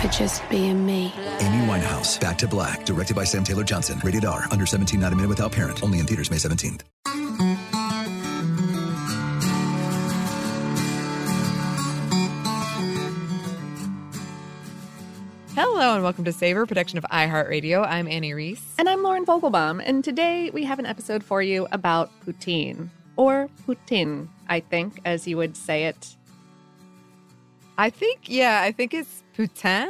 for just being me. Amy Winehouse, Back to Black, directed by Sam Taylor Johnson. Rated R, under 17, not a minute without parent. Only in theaters May 17th. Hello and welcome to Savor, production of iHeartRadio. I'm Annie Reese. And I'm Lauren Vogelbaum, and today we have an episode for you about poutine. Or poutine, I think, as you would say it. I think, yeah, I think it's Putin.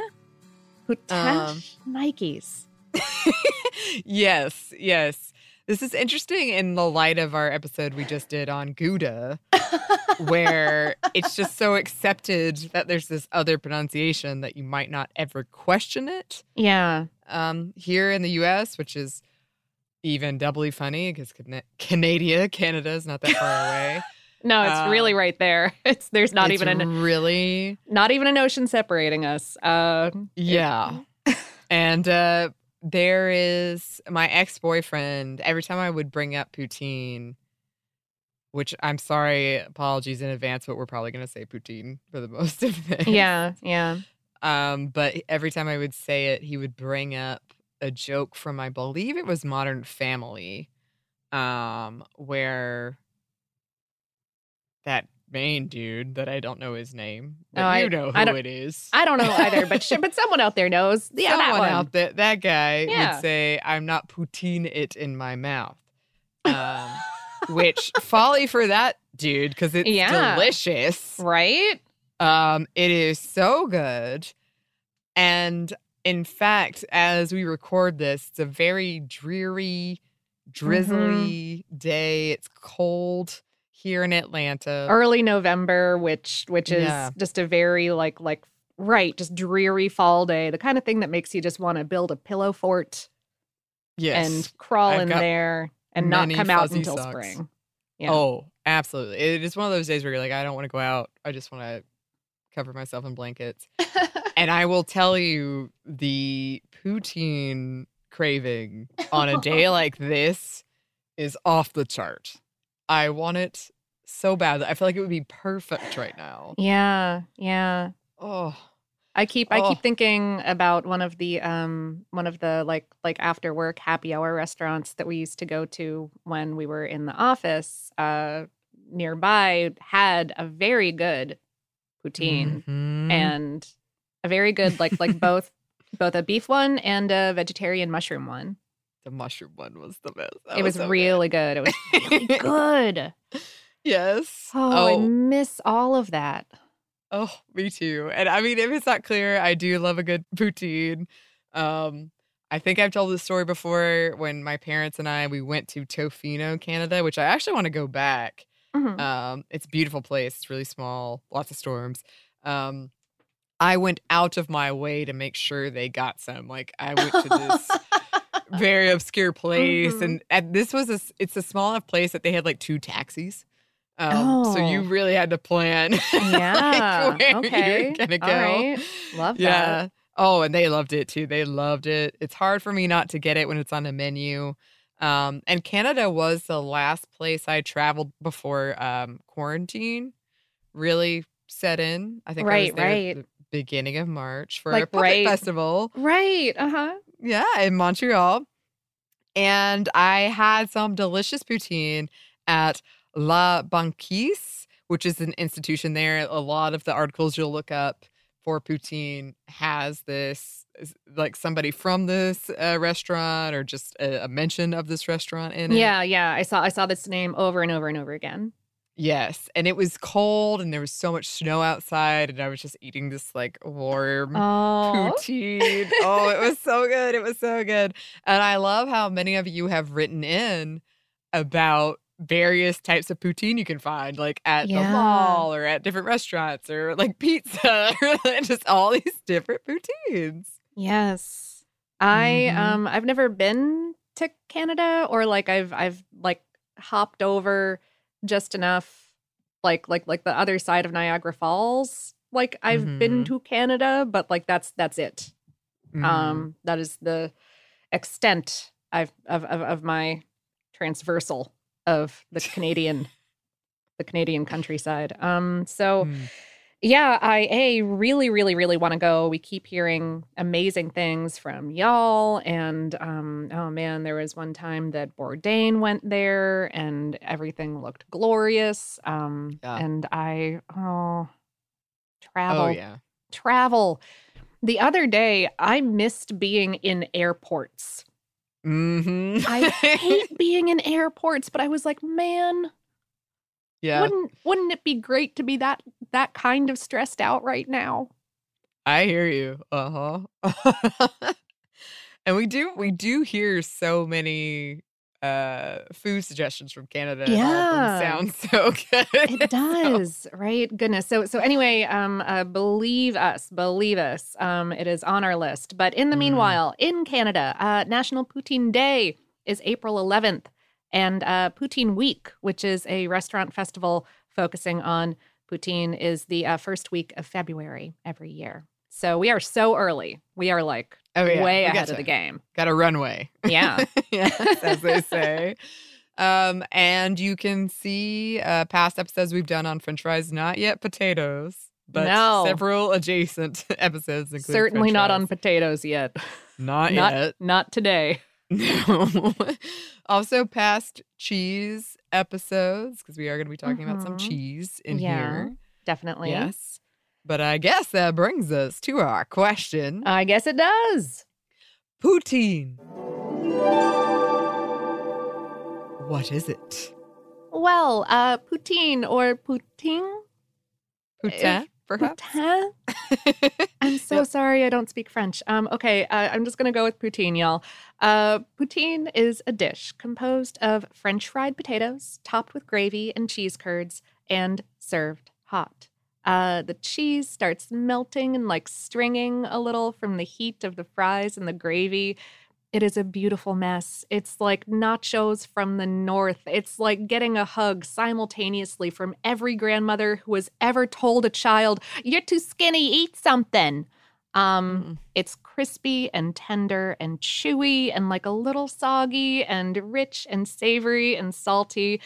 Putin um, Nikes. yes, yes. This is interesting in the light of our episode we just did on Gouda, where it's just so accepted that there's this other pronunciation that you might not ever question it. Yeah. Um, here in the US, which is even doubly funny because Canada, Canada is not that far away. No, it's uh, really right there. It's there's not it's even an really not even an ocean separating us. Uh, yeah, it, and uh, there is my ex boyfriend. Every time I would bring up poutine, which I'm sorry, apologies in advance, but we're probably gonna say poutine for the most of it. Yeah, yeah. Um, but every time I would say it, he would bring up a joke from I believe it was Modern Family, um, where that main dude that I don't know his name. But no, you I, know who it is. I don't know either, but sure, but someone out there knows. Yeah, someone that out there, that guy Yeah. would say, "I'm not poutine it in my mouth," um, which folly for that dude because it's Yeah. delicious. right. Um, it is so good, and in fact, as we record this, it's a very dreary, drizzly day. It's cold here in Atlanta. Early November, which which is Yeah. just a very like like right, just dreary fall day. The kind of thing that makes you just want to build a pillow fort yes. and crawl I've in there and not come out until socks. spring. Yeah. Oh, absolutely. It is one of those days where you're like, I don't want to go out. I just want to cover myself in blankets. and I will tell you the poutine craving on a day like this is off the chart. I want it so bad. I feel like it would be perfect right now. Yeah, yeah. Oh, I keep I Oh. keep thinking about one of the um one of the like like after work happy hour restaurants that we used to go to when we were in the office uh nearby had a very good poutine Mhm. and a very good like like both both a beef one and a vegetarian mushroom one. the mushroom one was the best. That it was so good. really good. It was really good. Yes. Oh, I miss all of that. Oh, me too. And I mean, if it's not clear, I do love a good poutine. Um, I think I've told this story before when my parents and I we went to Tofino, Canada, which I actually want to go back. Mhm. Um, it's a beautiful place. It's really small, lots of storms. Um, I went out of my way to make sure they got some. Like I went to this very obscure place, Mhm. and, and this was a it's a small enough place that they had like two taxis. Um, so you Oh. really had to plan. like, Yeah. where okay. you're gonna go. All right. Love that. Yeah. Oh, and they loved it too. They loved it. It's hard for me not to get it when it's on a menu. Um, and Canada was the last place I traveled before um, quarantine really set in. I think I was Right, at right. the beginning of March for a puppet right- festival. Right. Uh huh. Yeah, in Montreal. And I had some delicious poutine at La Banquise, which is an institution there. A lot of the articles you'll look up for poutine has this, like somebody from this uh, restaurant or just a, a mention of this restaurant in it. Yeah. Yeah. I saw. I saw this name over and over and over again. Yes. And it was cold and there was so much snow outside. And I was just eating this like warm Oh. poutine. oh, it was so good. It was so good. And I love how many of you have written in about various types of poutine you can find, like at the mall or at different restaurants or like pizza, just all these different poutines. Yes. I Mhm. um I've never been to Canada or like I've I've like hopped over just enough like like like the other side of Niagara Falls. Like I've been Mhm. to Canada, but like that's that's it. Mhm. Um that is the extent I've of of, of my transversal of the Canadian the Canadian countryside. Um so Mm. yeah, I a really, really, really want to go. We keep hearing amazing things from y'all, and um, oh man, there was one time that Bourdain went there, and everything looked glorious. Um, Yeah. and I oh, travel, Oh, yeah. travel. The other day, I missed being in airports. Mm-hmm. I hate being in airports, but I was like, man, yeah. wouldn't wouldn't it be great to be that that kind of stressed out right now? I hear you. Uh-huh. and we do we do hear so many uh food suggestions from Canada. and all of them Yeah. sound so good. It does, right? Goodness. So so anyway, um uh, believe us, believe us. Um it is on our list. But in the Mm. meanwhile, in Canada, uh National Poutine Day is April 11th and uh Poutine Week, which is a restaurant festival focusing on poutine is the uh, first week of February every year. So we are so early. We are like Oh, yeah. way ahead gotcha. of the game. Got a runway. Yeah. as they say. Um, and you can see uh, past episodes we've done on French fries, not yet potatoes, but No. several adjacent episodes. Certainly not on potatoes yet. Not, not yet. not today. No. also, past cheese episodes because we are going to be talking about some Mhm. cheese in yeah, here. Definitely. Yes. But I guess that brings us to our question I guess it does. Poutine. What is it? Well, uh, poutine or poutine? Poutin, perhaps? Poutin? I'm so Yep. sorry I don't speak French. Um, okay, uh, I'm just gonna go with poutine, y'all. Uh, poutine is a dish composed of French fried potatoes topped with gravy and cheese curds and served hot. Uh, the cheese starts melting and like stringing a little from the heat of the fries and the gravy. It is a beautiful mess. It's like nachos from the north. It's like getting a hug simultaneously from every grandmother who has ever told a child, "You're too skinny, eat something." Um, Mm-mm. it's crispy and tender and chewy and like a little soggy and rich and savory and salty.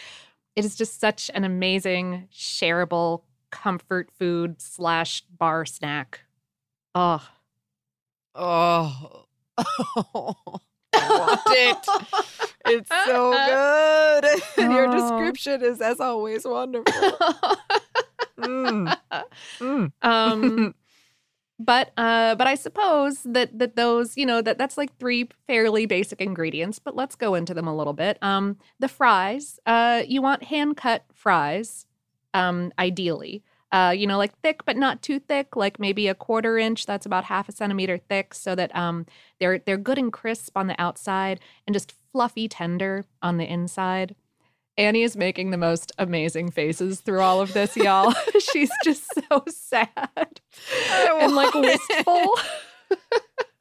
It is just such an amazing, shareable comfort food slash bar snack. Oh, Oh. I want it. It's so good. And your Oh. description is, as always, wonderful. Mm. Mm. um, but uh, but I suppose that that those you know that that's like three fairly basic ingredients. But let's go into them a little bit. Um, the fries. Uh, you want hand cut fries, um, ideally. Uh, you know, like thick but not too thick, like maybe a quarter inch. That's about half a centimeter thick, so that um, they're they're good and crisp on the outside and just fluffy tender on the inside. Annie is making the most amazing faces through all of this, y'all. She's just so sad and like wistful.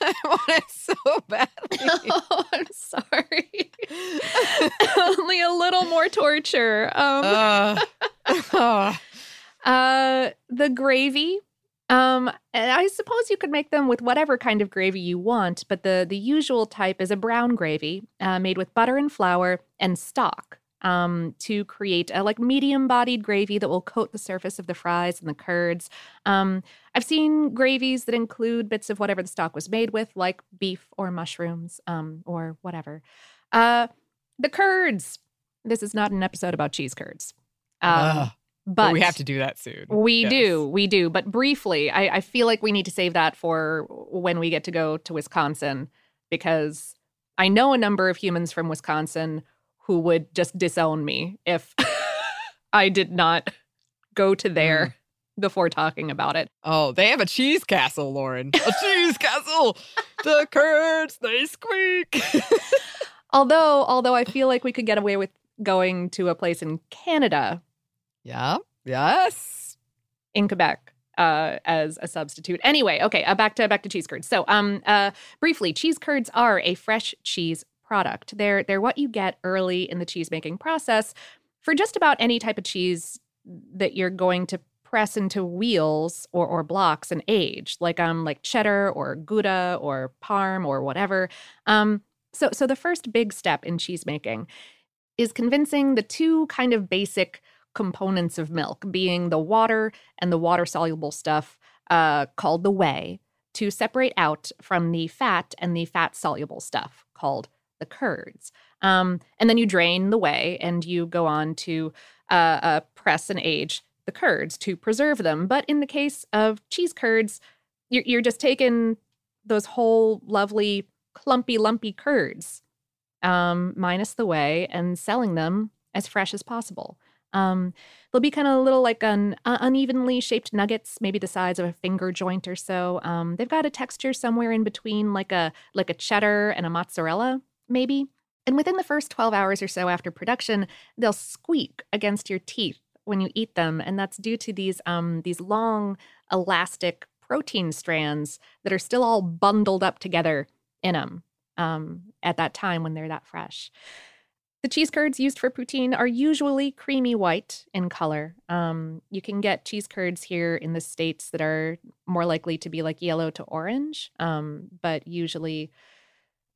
I want it so badly. oh, I'm sorry. Only a little more torture. Um, Uh, oh. uh, the gravy. Um, and I suppose you could make them with whatever kind of gravy you want, but the the usual type is a brown gravy uh, made with butter and flour and stock um, to create a like medium bodied gravy that will coat the surface of the fries and the curds. Um, I've seen gravies that include bits of whatever the stock was made with, like beef or mushrooms um, or whatever. Uh, the curds. This is not an episode about cheese curds. Um, Ugh. but, But we have to do that soon. we Yes. do, we do. But briefly, I, I feel like we need to save that for when we get to go to Wisconsin because I know a number of humans from Wisconsin who would just disown me if I did not go to there before talking about it. Oh, they have a cheese castle, Lauren. A cheese castle. The curds, they squeak. Although, although I feel like we could get away with going to a place in Canada yeah. Yes. in Quebec uh, as a substitute. Anyway, okay, uh, back to back to cheese curds. So, um, uh, briefly, cheese curds are a fresh cheese product. They're they're what you get early in the cheese making process for just about any type of cheese that you're going to press into wheels or, or blocks and age, like um like cheddar or Gouda or Parm or whatever. Um, so so the first big step in cheese making is convincing the two kind of basic components of milk, being the water and the water soluble stuff uh, called the whey, to separate out from the fat and the fat soluble stuff called the curds. Um, and then you drain the whey and you go on to uh, uh, press and age the curds to preserve them. But in the case of cheese curds, you're, you're just taking those whole lovely clumpy, lumpy curds, um, minus the whey, and selling them as fresh as possible. Um, they'll be kind of a little like un- uh, unevenly shaped nuggets, maybe the size of a finger joint or so. Um, they've got a texture somewhere in between, like a like a cheddar and a mozzarella, maybe. And within the first 12 hours or so after production, they'll squeak against your teeth when you eat them, and that's due to these um, these long, elastic protein strands that are still all bundled up together in them um, at that time when they're that fresh. The cheese curds used for poutine are usually creamy white in color. Um, you can get cheese curds here in the States that are more likely to be like yellow to orange, um, but usually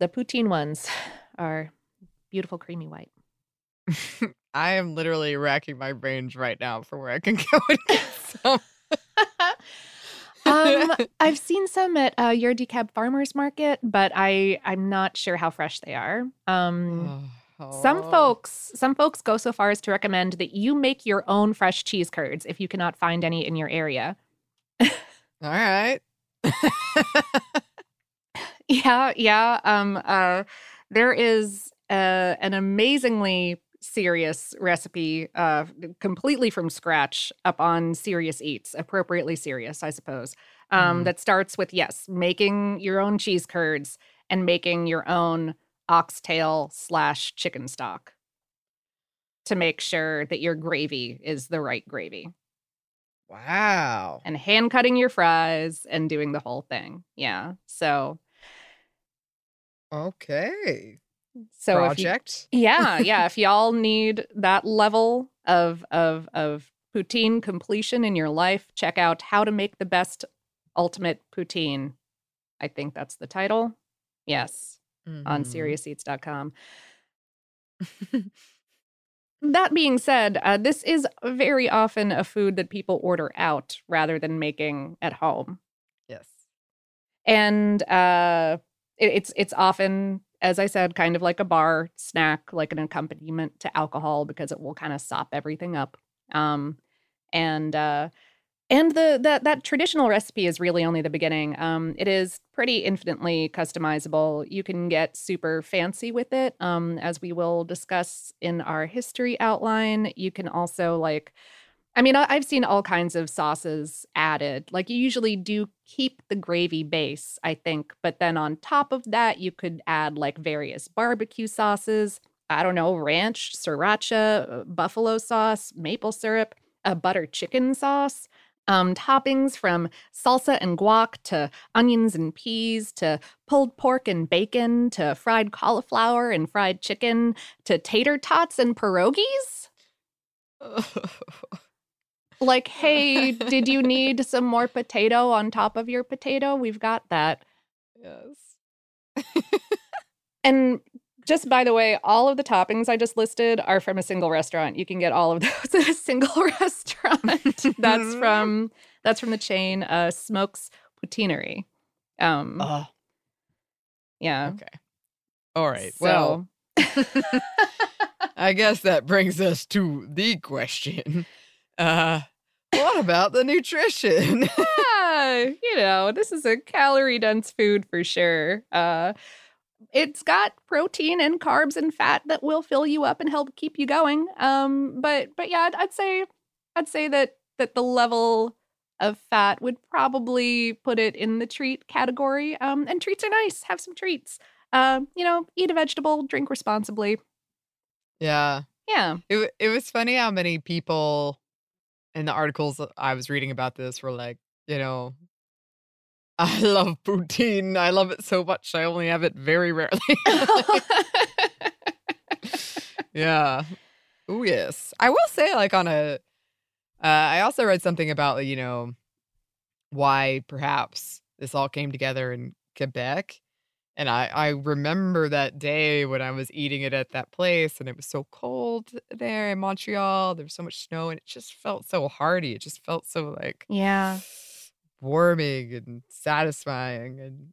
the poutine ones are beautiful creamy white. I am literally racking my brains right now for where I can go and get some. um, I've seen some at uh, your DeKalb Farmers Market, but I I'm not sure how fresh they are. Um, Some Oh. folks, some folks go so far as to recommend that you make your own fresh cheese curds if you cannot find any in your area. All right. Yeah, yeah. Um, uh, there is uh, an amazingly serious recipe, uh, completely from scratch, up on Serious Eats, appropriately serious, I suppose. Um, Mm. That starts with yes, making your own cheese curds and making your own oxtail slash chicken stock to make sure that your gravy is the right gravy Wow. and hand cutting your fries and doing the whole thing. Yeah. So Okay. so if you- Project. yeah, yeah. If y'all need that level of of of poutine completion in your life, check out how to make the best ultimate poutine. I think that's the title. Yes, on Mhm. SeriousEats.com. that being said, uh, this is very often a food that people order out rather than making at home. Yes. and uh it, it's it's often as i said kind of like a bar snack like an accompaniment to alcohol because it will kind of sop everything up um and uh And the that that traditional recipe is really only the beginning. Um, it is pretty infinitely customizable. You can get super fancy with it, um, as we will discuss in our history outline. You can also like, I mean, I've seen all kinds of sauces added. Like you usually do keep the gravy base, I think, but then on top of that, you could add like various barbecue sauces. I don't know, ranch, sriracha, uh, buffalo sauce, maple syrup, a butter chicken sauce um, toppings from salsa and guac to onions and peas to pulled pork and bacon to fried cauliflower and fried chicken to tater tots and pierogies. Like, hey, did you need some more potato on top of your potato? We've got that. yes. And just by the way, all of the toppings I just listed are from a single restaurant. You can get all of those at a single restaurant. that's from that's from the chain uh Smokes Poutinery. Um Oh, yeah. okay. All right. Well, I guess that brings us to the question. Uh, what about the nutrition? yeah, you know, this is a calorie dense food for sure. Uh it's got protein and carbs and fat that will fill you up and help keep you going. Um but but yeah, I'd, I'd say I'd say that that the level of fat would probably put it in the treat category. Um and treats are nice. Have some treats. Um, you know, eat a vegetable, drink responsibly. yeah. Yeah. It, it was funny how many people in the articles I was reading about this were like, you know, I love poutine. I love it so much. I only have it very rarely. yeah. Oh yes. I will say, like on a. Uh, I also read something about you know why perhaps this all came together in Quebec, and I I remember that day when I was eating it at that place, and it was so cold there in Montreal. There was so much snow, and it just felt so hearty. It just felt so like yeah. warming and satisfying, and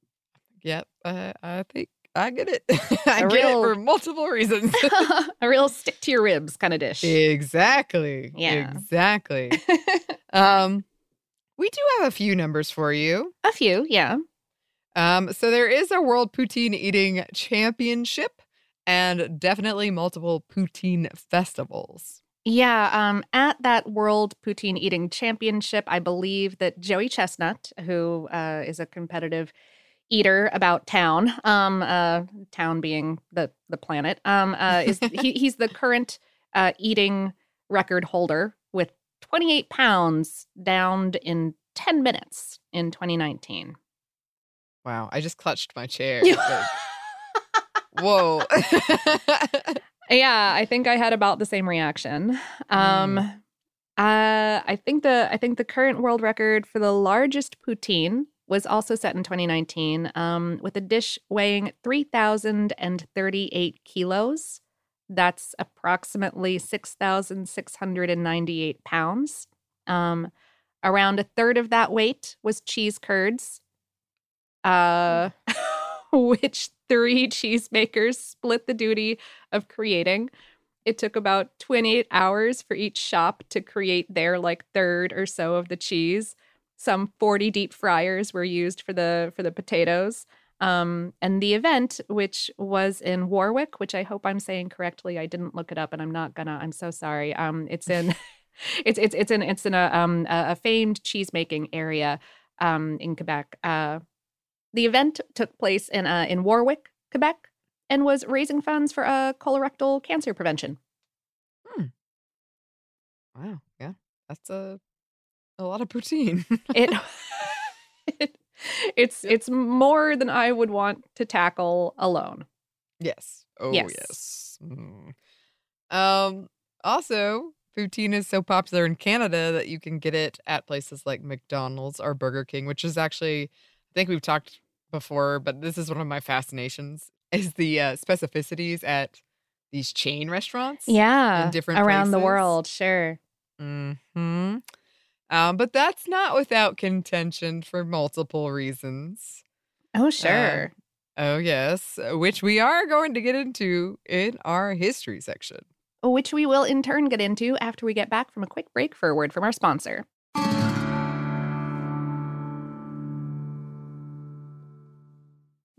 yep, I I think I get it. I A get real- it for multiple reasons. a real stick to your ribs kind of dish. Exactly. Yeah. Exactly. um, we do have a few numbers for you. a few, yeah. Um, so there is a World Poutine Eating Championship and definitely multiple poutine festivals. Yeah, um, at that World Poutine Eating Championship, I believe that Joey Chestnut, who uh, is a competitive eater about town, um, uh, town being the the planet, um, uh, is he, he's the current uh, eating record holder with 28 pounds downed in 10 minutes in 2019. Wow, I just clutched my chair. like, whoa. Yeah, I think I had about the same reaction. Um uh I think the I think the current world record for the largest poutine was also set in 2019 um, with a dish weighing 3,038 kilos. That's approximately 6,698 pounds. Um, around a third of that weight was cheese curds, uh, which three cheesemakers split the duty of creating. It took about 28 hours for each shop to create their like third or so of the cheese. Some 40 deep fryers were used for the for the potatoes. Um, and the event, which was in Warwick, which I hope I'm saying correctly, I didn't look it up, and I'm not gonna. I'm so sorry. Um, it's in, it's it's it's in it's in a um a, a famed cheese making area, um in Quebec. Uh, the event took place in uh in Warwick, Quebec, and was raising funds for uh colorectal cancer prevention. wow. Yeah. That's a a lot of poutine. It, it it's it's more than I would want to tackle alone. Yes. Oh Yes. yes. Mm. Um also poutine is so popular in Canada that you can get it at places like McDonald's or Burger King, which is actually I think we've talked before, but this is one of my fascinations is the uh, specificities at these chain restaurants. Yeah, In different around the world, sure. Hmm. Um, but that's not without contention for multiple reasons. Oh, sure. Oh yes, which we are going to get into in our history section. Which we will in turn get into after we get back from a quick break for a word from our sponsor.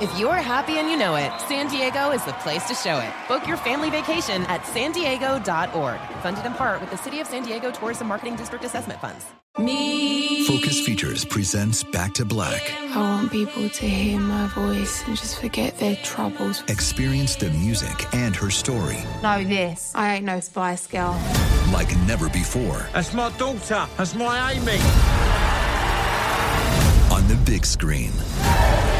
If you're happy and you know it, San Diego is the place to show it. Book your family vacation at san diego.org. Funded in part with the City of San Diego Tourism Marketing District Assessment Funds. Me. Focus Features presents Back to Black. I want people to hear my voice and just forget their troubles. Experience the music and her story Know this. I ain't no Spice Girl. like never before That's my daughter. That's my Amy. on the big screen.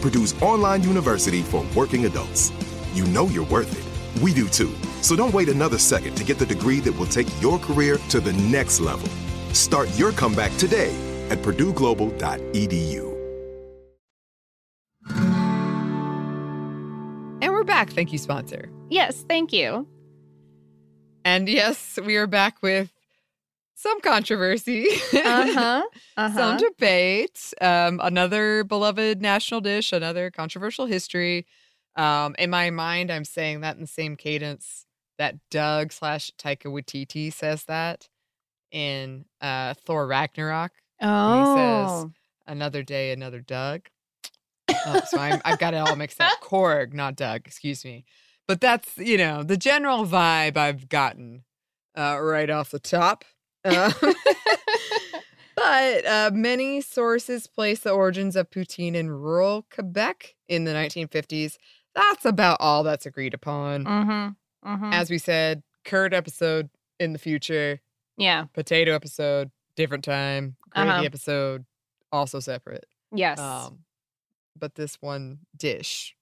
Purdue's online university for working adults. You know you're worth it. We do too. So don't wait another second to get the degree that will take your career to the next level. Start your comeback today at purdueglobal.edu. And we're back. Thank you, sponsor. Yes, thank you. And yes, we are back with some controversy, Uh-huh. Uh-huh. some debate, um, another beloved national dish, another controversial history. Um, in my mind, I'm saying that in the same cadence that Doug slash Taika Waititi says that in uh, Thor Ragnarok. when He says, Oh. another day, another Doug. Oh, so I'm, I've got it all mixed up. Korg, not Doug, excuse me. But that's, you know, the general vibe I've gotten uh, right off the top. Uh, but uh, many sources place the origins of poutine in rural Quebec in the 1950s. That's about all that's agreed upon. Mm-hmm. Mm-hmm. As we said, curd episode in the future, yeah. potato episode, different time, gravy Uh-huh. episode, also separate. Yes. Um, but this one dish,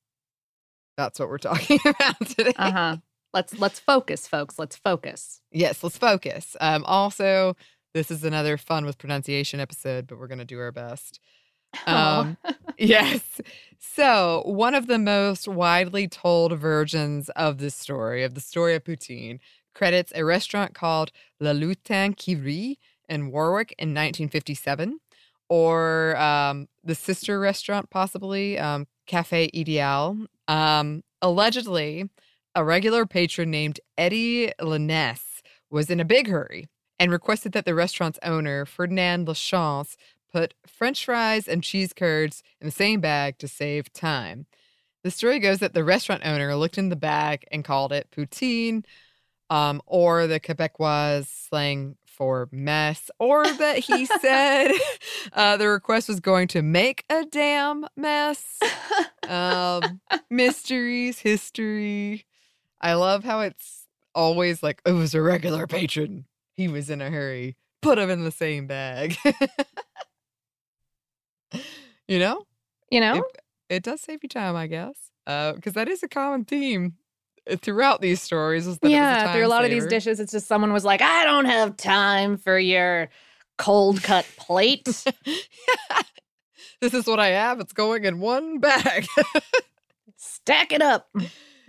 that's what we're talking about today. uh-huh. Let's let's focus, folks. Let's focus. Yes, let's focus. Um, also, this is another fun with pronunciation episode, but we're going to do our best. Um, yes. So, one of the most widely told versions of this story, of the story of poutine, credits a restaurant called Le Lutin qui Rit in Warwick in 1957, or um, the sister restaurant, possibly, um, Cafe Ideal. Um, allegedly, a regular patron named Eddie Lainesse was in a big hurry and requested that the restaurant's owner, Ferdinand Lachance, put french fries and cheese curds in the same bag to save time. The story goes that the restaurant owner looked in the bag and called it poutine, um, or the Quebecois slang for mess, or that he said uh, the request was going to make a damn mess. Um, mysteries, history. I love how it's always like, oh, it was a regular patron. He was in a hurry. Put him in the same bag. you know? You know? It, it does save you time, I guess. Uh, because that is a common theme uh, throughout these stories is that yeah, through a lot of these dishes, it's just someone was like, I don't have time for your cold cut plate. this is what I have. It's going in one bag. Stack it up.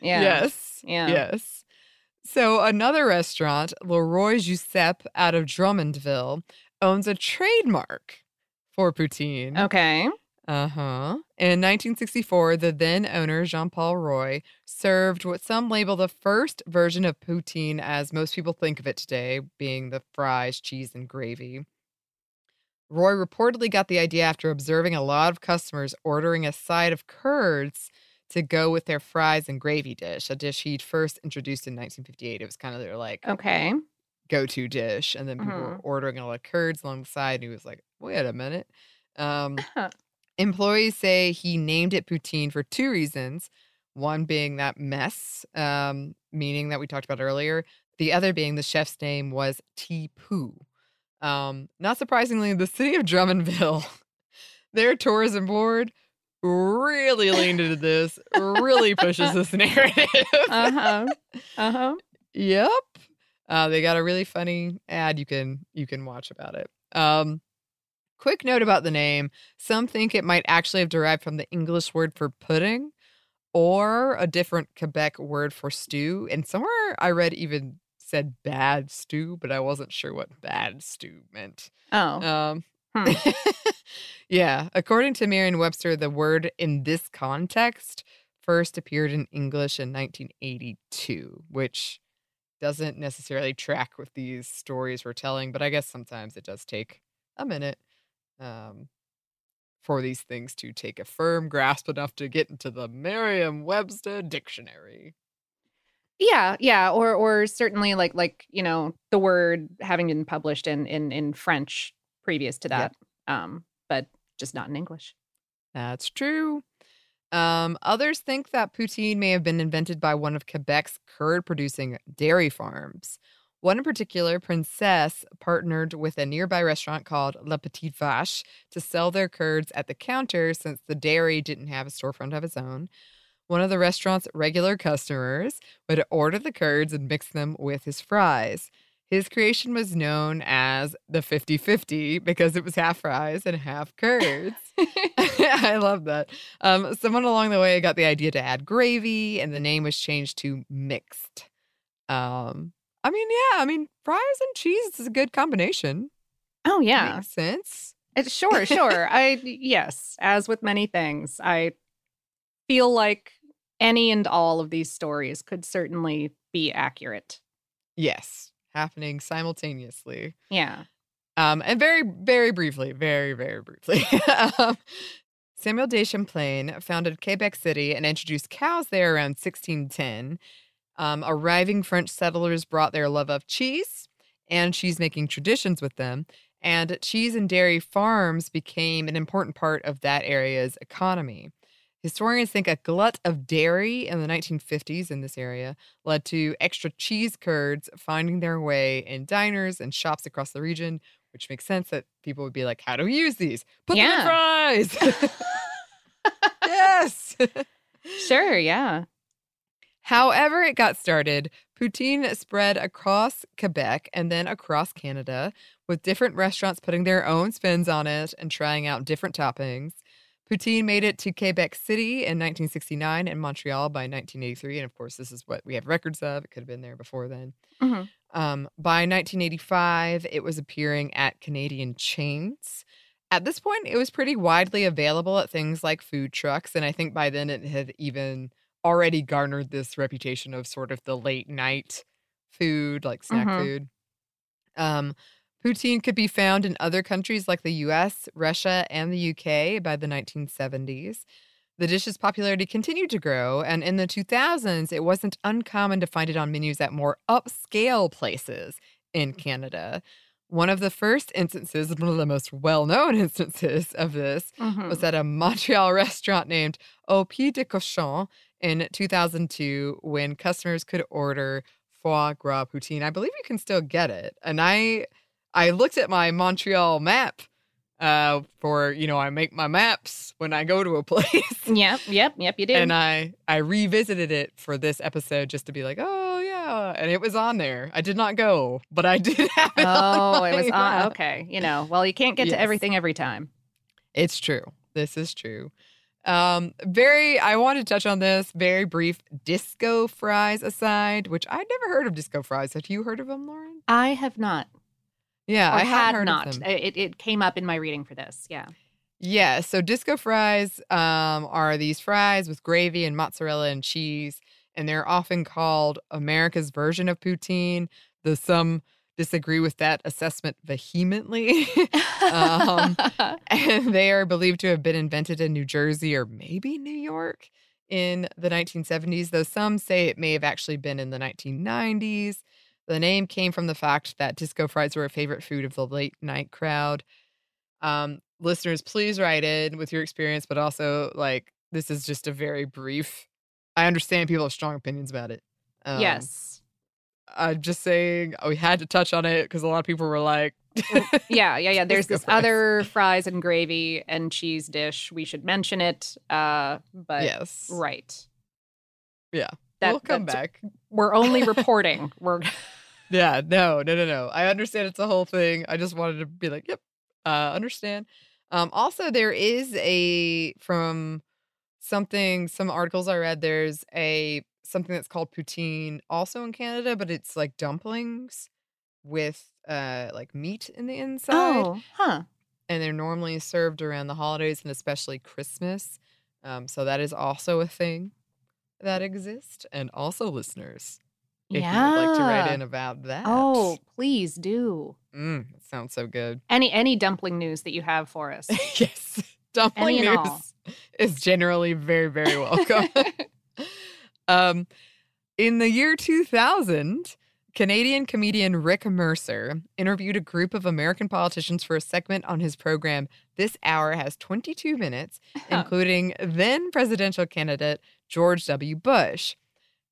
Yeah. Yes. Yeah. Yes. So another restaurant, Le Roy Jucep out of Drummondville, owns a trademark for poutine. Okay. Uh huh. In 1964, the then owner, Jean Paul Roy, served what some label the first version of poutine as most people think of it today, being the fries, cheese, and gravy. Roy reportedly got the idea after observing a lot of customers ordering a side of curds to go with their fries and gravy dish, a dish he'd first introduced in 1958. It was kind of their like Okay. go to dish. And then people were Mhm. ordering a lot of curds alongside. And he was like, wait a minute. Um, employees say he named it poutine for two reasons. One being that mess, um, meaning that we talked about earlier. The other being the chef's name was Ti-Pout. Um, not surprisingly, the city of Drummondville, their tourism board really leaned into this, really pushes this narrative. Uh huh. Uh huh. Yep. Uh, they got a really funny ad you can you can watch about it. Um, quick note about the name: some think it might actually have derived from the English word for pudding, or a different Quebec word for stew. And somewhere I read even said bad stew, but I wasn't sure what bad stew meant. Oh. Um, Hmm. yeah, according to Merriam-Webster, the word in this context first appeared in English in 1982, which doesn't necessarily track with these stories we're telling, but I guess sometimes it does take a minute um, for these things to take a firm grasp enough to get into the Merriam-Webster dictionary. Yeah, yeah, or or certainly like like you know the word having been published in in in French previous to that, um, but just not in English. That's true. Um, others think that poutine may have been invented by one of Quebec's curd producing dairy farms. One in particular, Princess, partnered with a nearby restaurant called La Petite Vache to sell their curds at the counter since the dairy didn't have a storefront of its own. One of the restaurant's regular customers would order the curds and mix them with his fries. His creation was known as the 50 50 because it was half fries and half curds. I love that. Um, someone along the way got the idea to add gravy, and the name was changed to mixed. Um, I mean, yeah, I mean, fries and cheese is a good combination. Oh yeah, Makes sense. It's, sure, sure. I yes, as with many things, I feel like any and all of these stories could certainly be accurate. Yes, happening simultaneously. Yeah. Um, and very, very briefly, very, very briefly, um, Samuel de Champlain founded Quebec City and introduced cows there around 1610. Um, arriving French settlers brought their love of cheese and cheese making traditions with them, and cheese and dairy farms became an important part of that area's economy. Historians think a glut of dairy in the 1950s in this area led to extra cheese curds finding their way in diners and shops across the region, which makes sense that people would be like, How do we use these? Put them in fries. yes. Sure, yeah. However, it got started, poutine spread across Quebec and then across Canada, with different restaurants putting their own spins on it and trying out different toppings. Poutine made it to Quebec City in 1969 and Montreal by 1983. And of course, this is what we have records of. It could have been there before then. Mhm. Um, by 1985, it was appearing at Canadian chains. At this point, it was pretty widely available at things like food trucks. And I think by then it had even already garnered this reputation of sort of the late night food, like snack Mhm. food. Um, poutine could be found in other countries like the US, Russia, and the UK by the 1970s. The dish's popularity continued to grow, and in the 2000s, it wasn't uncommon to find it on menus at more upscale places in Canada. One of the first instances, one of the most well known instances of this, Mhm. was at a Montreal restaurant named Au Pied de Cochon in 2002 when customers could order foie gras poutine. I believe you can still get it. And I I looked at my Montreal map uh, for you know I make my maps when I go to a place. Yep, yep, yep. You did. and I I revisited it for this episode just to be like, oh yeah, and it was on there. I did not go, but I did have it. oh, it was on. Okay, you know. Well, you can't get to everything every time. It's true. This is true. Um, very. I want to touch on this very brief. Disco fries aside, which I'd never heard of disco fries. Have you heard of them, Lauren? I have not. Yeah, I heard not. Of them. It, it came up in my reading for this. Yeah. Yeah, so disco fries um, are these fries with gravy and mozzarella and cheese, and they're often called America's version of poutine. Though some disagree with that assessment vehemently. um, and they are believed to have been invented in New Jersey or maybe New York in the 1970s, though some say it may have actually been in the 1990s. The name came from the fact that disco fries were a favorite food of the late night crowd. Um, listeners, please write in with your experience, but also like this is just a very brief. I understand people have strong opinions about it. Um, yes. I'm just saying we had to touch on it because a lot of people were like, Yeah, yeah, yeah. There's this fries. other fries and gravy and cheese dish. We should mention it. Uh, but yes, right. yeah, That- we'll come back. We're only reporting. We're Yeah, no, no, no, no. I understand it's a whole thing. I just wanted to be like, yep, uh, understand. Um, also, there is a from something, some articles I read. There's a something that's called poutine, also in Canada, but it's like dumplings with uh like meat in the inside, oh, huh. and they're normally served around the holidays and especially Christmas. Um, so that is also a thing that exists, and also listeners. If you would like to write Yeah. in about that. Oh, please do. Mm, sounds so good. Any any dumpling news that you have for us? yes. Dumpling all. news is generally very, very welcome. um, in the year 2000, Canadian comedian Rick Mercer interviewed a group of American politicians for a segment on his program. This hour has 22 minutes, including then presidential candidate George W. Bush.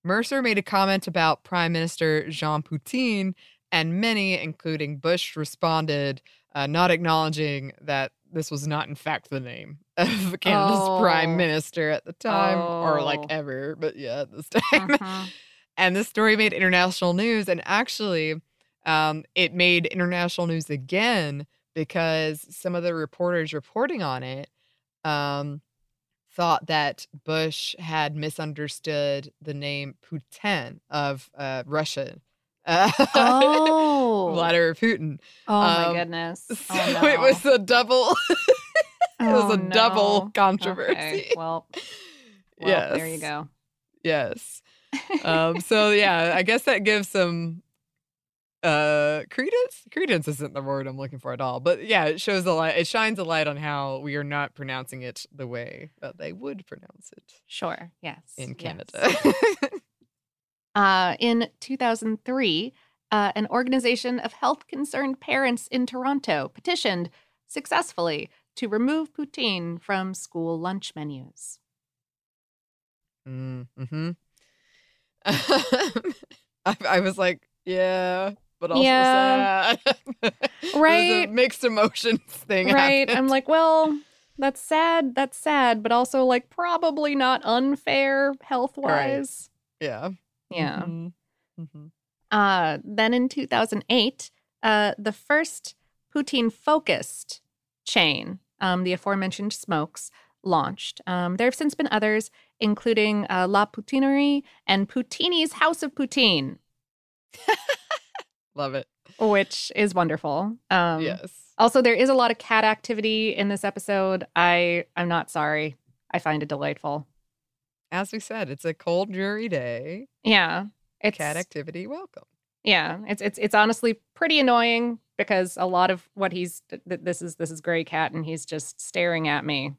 Mercer made a comment about Prime Minister Jean Poutine, and many, including Bush, responded, uh, not acknowledging that this was not, in fact, the name of Canada's Oh. prime minister at the time, or like Oh. ever, but yeah, at this time. Mhm. and this story made international news, and actually, um, it made international news again because some of the reporters reporting on it um, thought that Bush had misunderstood the name Putin of uh, Russia. Uh, Oh. Vladimir Putin. Oh my Um, goodness. So Oh, it was a double. it was Oh, a double controversy. Okay, Well, well, yes. there you go. Yes. Um, so yeah, I guess that gives some uh credence. Credence isn't the word I'm looking for at all. But yeah, it shows a light it shines a light on how we are not pronouncing it the way that they would pronounce it Sure. Yes. in yes. Canada. Uh, in 2003, uh, an organization of health concerned parents in Toronto petitioned successfully to remove poutine from school lunch menus. mm, hmm I, I was like, yeah, but also Yeah. sad. It was a Right. mixed emotions thing. Right. I'm like, well, that's sad. That's sad, but also like probably not unfair health wise. yeah. Yeah. Mhm. Mhm. Uh, then in 2008, uh, the first poutine focused chain, um, the aforementioned Smokes, launched. Um, there have since been others, including uh, La Poutinerie and Poutini's House of Poutine, Love it. which is wonderful. Um, yes. Also, there is a lot of cat activity in this episode. I I'm not sorry. I find it delightful. As we said, it's a cold, dreary day. Yeah, it's Cat activity, welcome. Yeah, it's it's it's honestly pretty annoying because a lot of what he's th- th- this is this is gray cat and he's just staring at me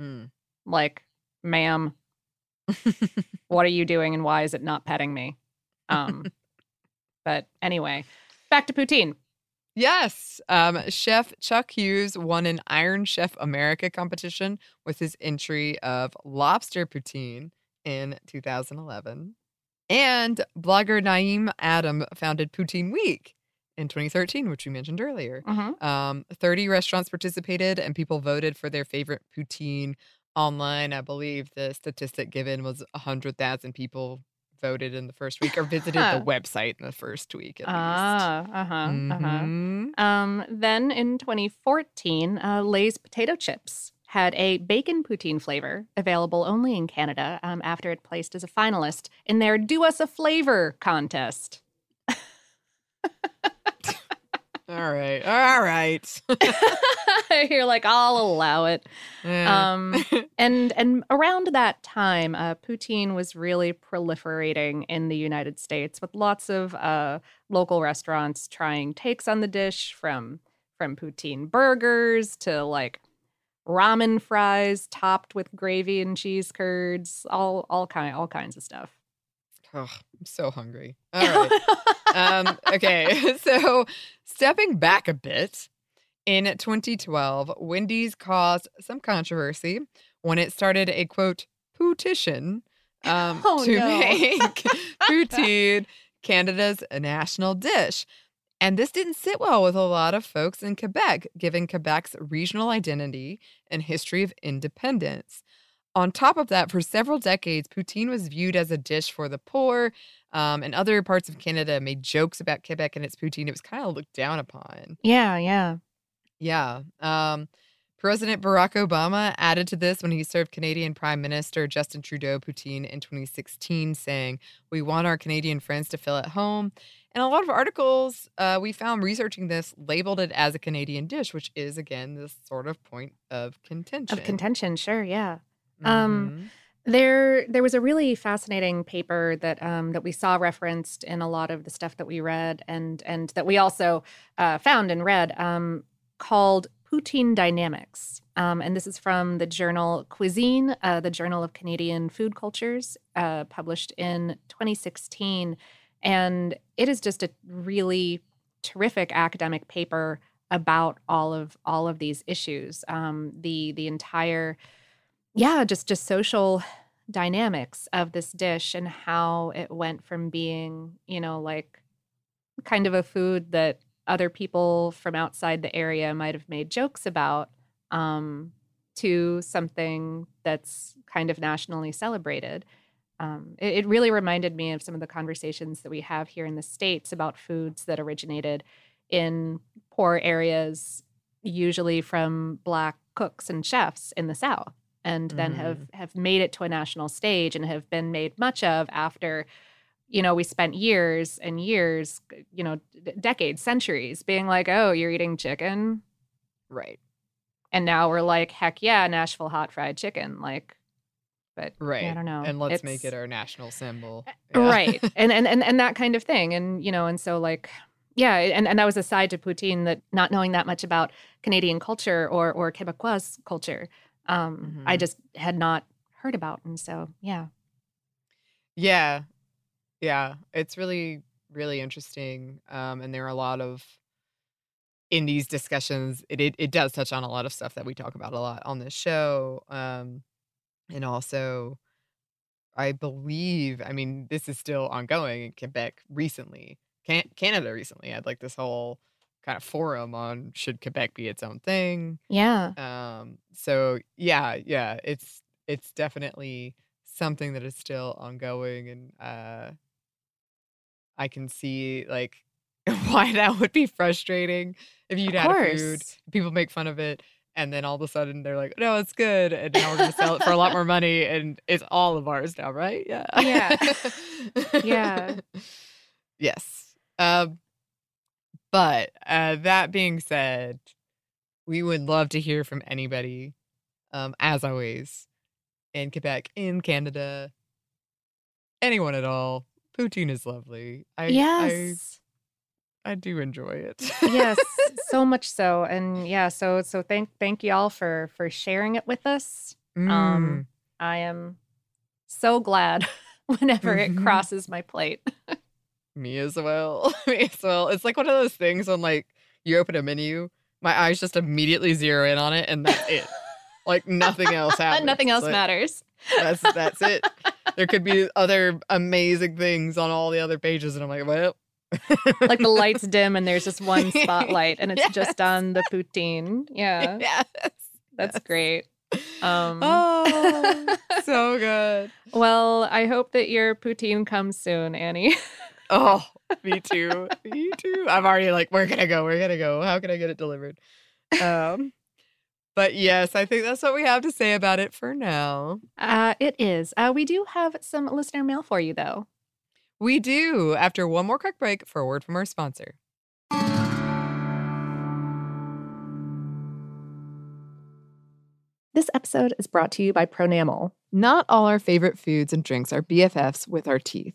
Mm. like, "Ma'am, what are you doing and why is it not petting me?" Um, but anyway, back to poutine. Yes. Um, Chef Chuck Hughes won an Iron Chef America competition with his entry of lobster poutine in 2011. And blogger Naeem Adam founded Poutine Week in 2013, which we mentioned earlier. Mhm. Um, 30 restaurants participated and people voted for their favorite poutine online. I believe the statistic given was 100,000 people voted in the first week or visited the website in the first week at least. Ah, uh huh, uh Mhm. huh. Um, then in 2014, uh, Lay's potato chips had a bacon poutine flavor available only in Canada um, after it placed as a finalist in their Do Us a Flavor contest. All right. All right. You're like, I'll allow it. Yeah. Um, and and around that time, uh, poutine was really proliferating in the United States, with lots of uh, local restaurants trying takes on the dish, from from poutine burgers to like ramen fries topped with gravy and cheese curds, all all kind all kinds of stuff. Oh, I'm so hungry. All right. um, okay. So, stepping back a bit, in 2012, Wendy's caused some controversy when it started a quote petition um, Oh, to no. make poutine Canada's national dish. And this didn't sit well with a lot of folks in Quebec, given Quebec's regional identity and history of independence. On top of that, for several decades, poutine was viewed as a dish for the poor, um, and other parts of Canada made jokes about Quebec and its poutine. It was kind of looked down upon. Yeah, yeah. Yeah. Um, President Barack Obama added to this when he served Canadian Prime Minister Justin Trudeau poutine in 2016, saying, We want our Canadian friends to feel at home. And a lot of articles uh, we found researching this labeled it as a Canadian dish, which is, again, this sort of point of contention. Of contention, sure, yeah. Mhm. Um, there, there was a really fascinating paper that um, that we saw referenced in a lot of the stuff that we read, and and that we also uh, found and read, um, called Poutine Dynamics. Um, and this is from the journal CuiZine, uh, the Journal of Canadian Food Cultures, uh, published in 2016. And it is just a really terrific academic paper about all of all of these issues. Um, the the entire yeah just just social dynamics of this dish and how it went from being you know like kind of a food that other people from outside the area might have made jokes about um, to something that's kind of nationally celebrated. Um, it, it really reminded me of some of the conversations that we have here in the states about foods that originated in poor areas usually from black cooks and chefs in the south and then have mm. have made it to a national stage and have been made much of after you know we spent years and years you know d- decades centuries being like oh you're eating chicken right and now we're like heck yeah nashville hot fried chicken like but Right. i don't know And let's It's- make it our national symbol. Eh, eh, right and, and and and that kind of thing and you know and so like yeah and, and that was a side to poutine that not knowing that much about canadian culture or or quebecois culture um i Mhm. just had not heard about and so yeah Yeah. Yeah. It's really, really interesting. Um, and there are a lot of in these discussions, it, it it does touch on a lot of stuff that we talk about a lot on this show. Um, and also I believe, I mean, this is still ongoing in Quebec recently. Can- Canada recently had like this whole kind of forum on should Quebec be its own thing. yeah Um, so yeah, yeah, it's it's definitely something that is still ongoing and uh I can see like why that would be frustrating if you'd Of had a food, people make fun of it, and then all of a sudden they're like, No, it's good, and now we're gonna sell it for a lot more money and it's all of ours now, right? Yeah. Yeah. Yeah. Yes. Um but uh that being said, we would love to hear from anybody, um, as always, in Quebec, in Canada, anyone at all. Poutine is lovely. I yes I, I do enjoy it. yes so much so and yeah so so thank thank y'all for for sharing it with us Mm. um i am so glad whenever it Mhm. crosses my plate Me as well. Me as well. It's like one of those things when like you open a menu, my eyes just immediately zero in on it, and that's it. like nothing else happens. nothing else Like, matters That's that's it. There could be other amazing things on all the other pages, and I'm like, well, like the lights dim and there's just one spotlight and it's just on the poutine. Yeah. yes. That's great. Um Oh, so good. well, I hope that your poutine comes soon, Annie. Oh, me too. me too. I'm already like, where can I go? Where can I go? How can I get it delivered? Um, but yes, I think that's what we have to say about it for now. Uh it is. Uh we do have some listener mail for you though. We do after one more quick break for a word from our sponsor. This episode is brought to you by Pronamel. Not all our favorite foods and drinks are BFFs with our teeth.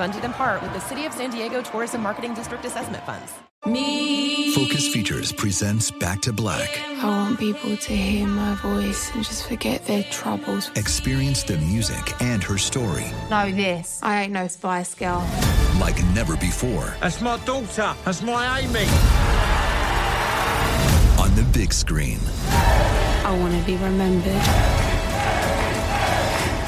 Funded in part with the City of San Diego Tourism Marketing District Assessment Funds. Me. Focus Features presents Back to Black. I want people to hear my voice and just forget their troubles. Experience the music and her story Know this. I ain't no Spice Girl. like never before That's my daughter. That's my Amy. on the big screen. I want to be remembered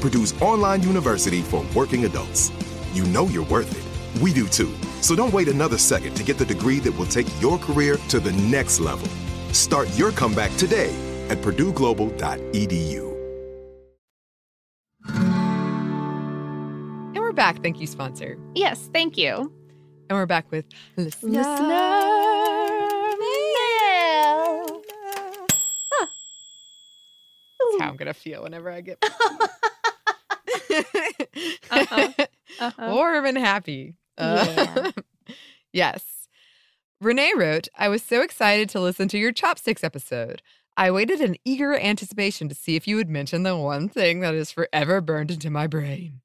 Purdue's online university for working adults. You know you're worth it. We do too. So don't wait another second to get the degree that will take your career to the next level. Start your comeback today at purdueglobal.edu. And we're back. Thank you, sponsor. Yes, thank you. And we're back with listener. That's how I'm gonna feel whenever I get Uh-huh. Uh-huh. warm and happy. Uh, yes. Renee wrote, I was so excited to listen to your chopsticks episode. I waited in eager anticipation to see if you would mention the one thing that is forever burned into my brain.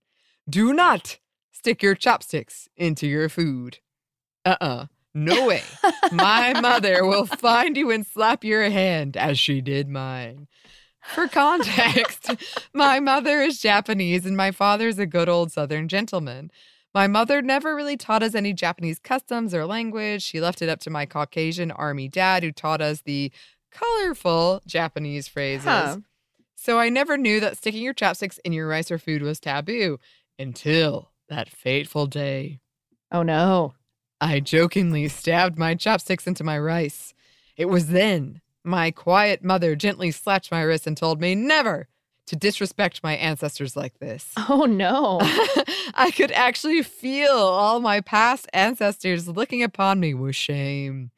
Do not stick your chopsticks into your food. Uh uh No way. my mother will find you and slap your hand as she did mine. For context, my mother is Japanese and my father is a good old Southern gentleman. My mother never really taught us any Japanese customs or language. She left it up to my Caucasian army dad, who taught us the colorful Japanese phrases. Huh. So I never knew that sticking your chopsticks in your rice or food was taboo until that fateful day. Oh no. I jokingly stabbed my chopsticks into my rice. It was then my quiet mother gently slapped my wrist and told me never to disrespect my ancestors like this. Oh no. I could actually feel all my past ancestors looking upon me with shame.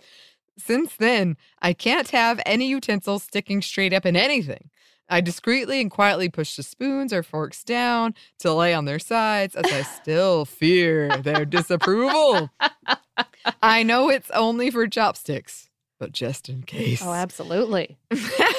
Since then, I can't have any utensils sticking straight up in anything. I discreetly and quietly push the spoons or forks down to lay on their sides as I still fear their disapproval. I know it's only for chopsticks, but just in case. Oh, absolutely.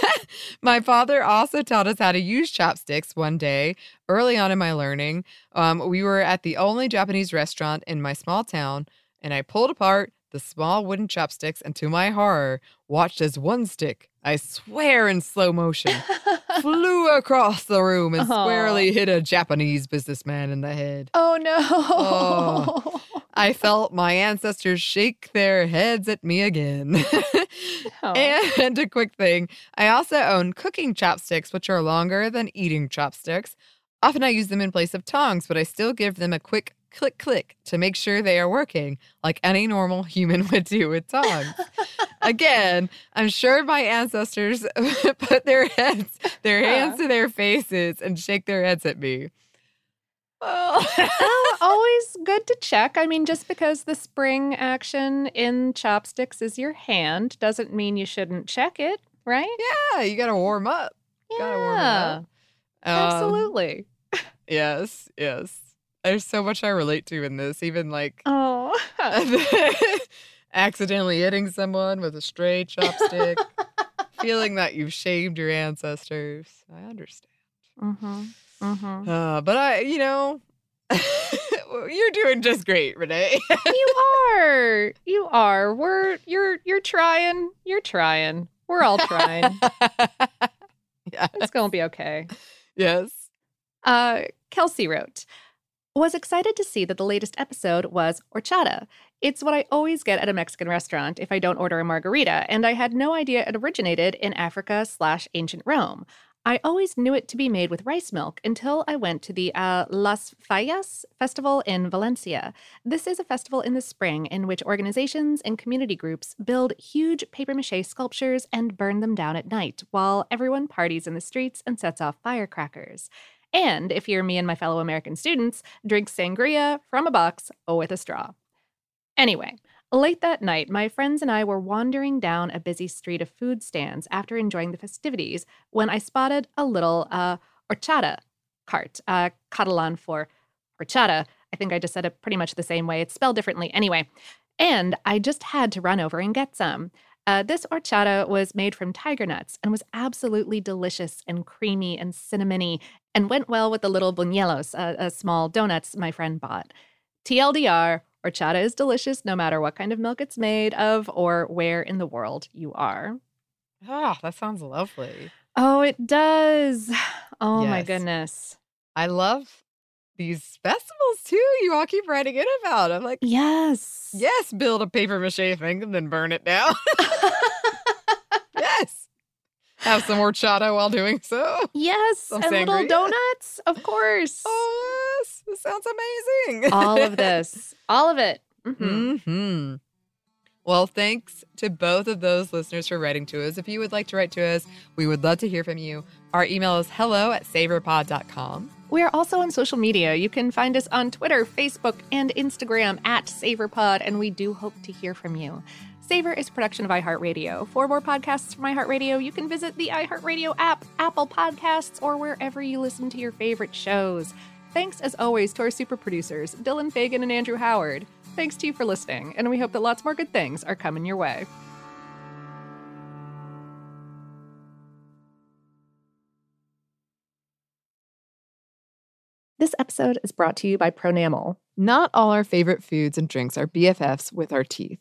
my father also taught us how to use chopsticks one day early on in my learning. Um, we were at the only Japanese restaurant in my small town, and I pulled apart the small wooden chopsticks and, to my horror, watched as one stick, I swear in slow motion, flew across the room and squarely hit a Japanese businessman in the head. Oh no. Oh. I felt my ancestors shake their heads at me again. Oh. And a quick thing I also own cooking chopsticks, which are longer than eating chopsticks. Often I use them in place of tongs, but I still give them a quick click click to make sure they are working like any normal human would do with tongs. Again, I'm sure my ancestors put their heads, their hands to their faces and shake their heads at me. Well, Well, always good to check. I mean, just because the spring action in chopsticks is your hand doesn't mean you shouldn't check it, right? yeah, you got to warm up. Gotta warm Yeah. Um, absolutely. Yes, yes. There's so much I relate to in this, even like Oh, accidentally hitting someone with a stray chopstick, feeling that you've shamed your ancestors. I understand. mm-hmm. Mm-hmm. Uh, but I, you know, you're doing just great, Renee. you are, you are. We're you're you're trying. You're trying. We're all trying. yeah. it's gonna be okay. Yes. Uh, Kelsey wrote, was excited to see that the latest episode was horchata. It's what I always get at a Mexican restaurant if I don't order a margarita, and I had no idea it originated in Africa slash ancient Rome. I always knew it to be made with rice milk until I went to the uh, Las Fallas festival in Valencia. This is a festival in the spring in which organizations and community groups build huge paper mache sculptures and burn them down at night while everyone parties in the streets and sets off firecrackers. And if you're me and my fellow American students, drink sangria from a box or with a straw. Anyway, late that night, my friends and I were wandering down a busy street of food stands after enjoying the festivities when I spotted a little uh, horchata cart, uh, Catalan for horchata. I think I just said it pretty much the same way. It's spelled differently anyway. And I just had to run over and get some. Uh, this horchata was made from tiger nuts and was absolutely delicious and creamy and cinnamony and went well with the little buñuelos, uh, uh, small donuts my friend bought. TLDR, horchata is delicious no matter what kind of milk it's made of or where in the world you are. Oh, that sounds lovely. Oh, it does. Oh my goodness. I love these festivals too. You all keep writing in about. I'm like, Yes. yes, build a paper mache thing and then burn it down. Have some horchata while doing so. Yes. Some and little donuts, of course. Oh, yes. This sounds amazing. All of this. All of it. Mhm. hmm Well, thanks to both of those listeners for writing to us. If you would like to write to us, we would love to hear from you. Our email is hello at savorpod.com. We are also on social media. You can find us on Twitter, Facebook, and Instagram at SavorPod, and we do hope to hear from you. Savor is production of iHeartRadio. For more podcasts from iHeartRadio, you can visit the iHeartRadio app, Apple Podcasts, or wherever you listen to your favorite shows. Thanks, as always, to our super producers, Dylan Fagan and Andrew Howard. Thanks to you for listening, and we hope that lots more good things are coming your way. This episode is brought to you by Pronamel. Not all our favorite foods and drinks are BFFs with our teeth.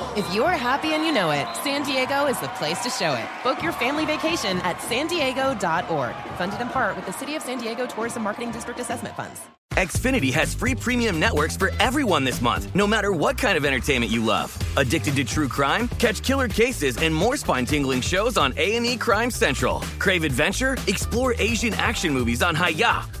If you're happy and you know it, San Diego is the place to show it. Book your family vacation at san diego.org. Funded in part with the City of San Diego Tourism Marketing District Assessment Funds. Xfinity has free premium networks for everyone this month, no matter what kind of entertainment you love. Addicted to true crime? Catch killer cases and more spine-tingling shows on A&E Crime Central. Crave adventure? Explore Asian action movies on Hi-YAH.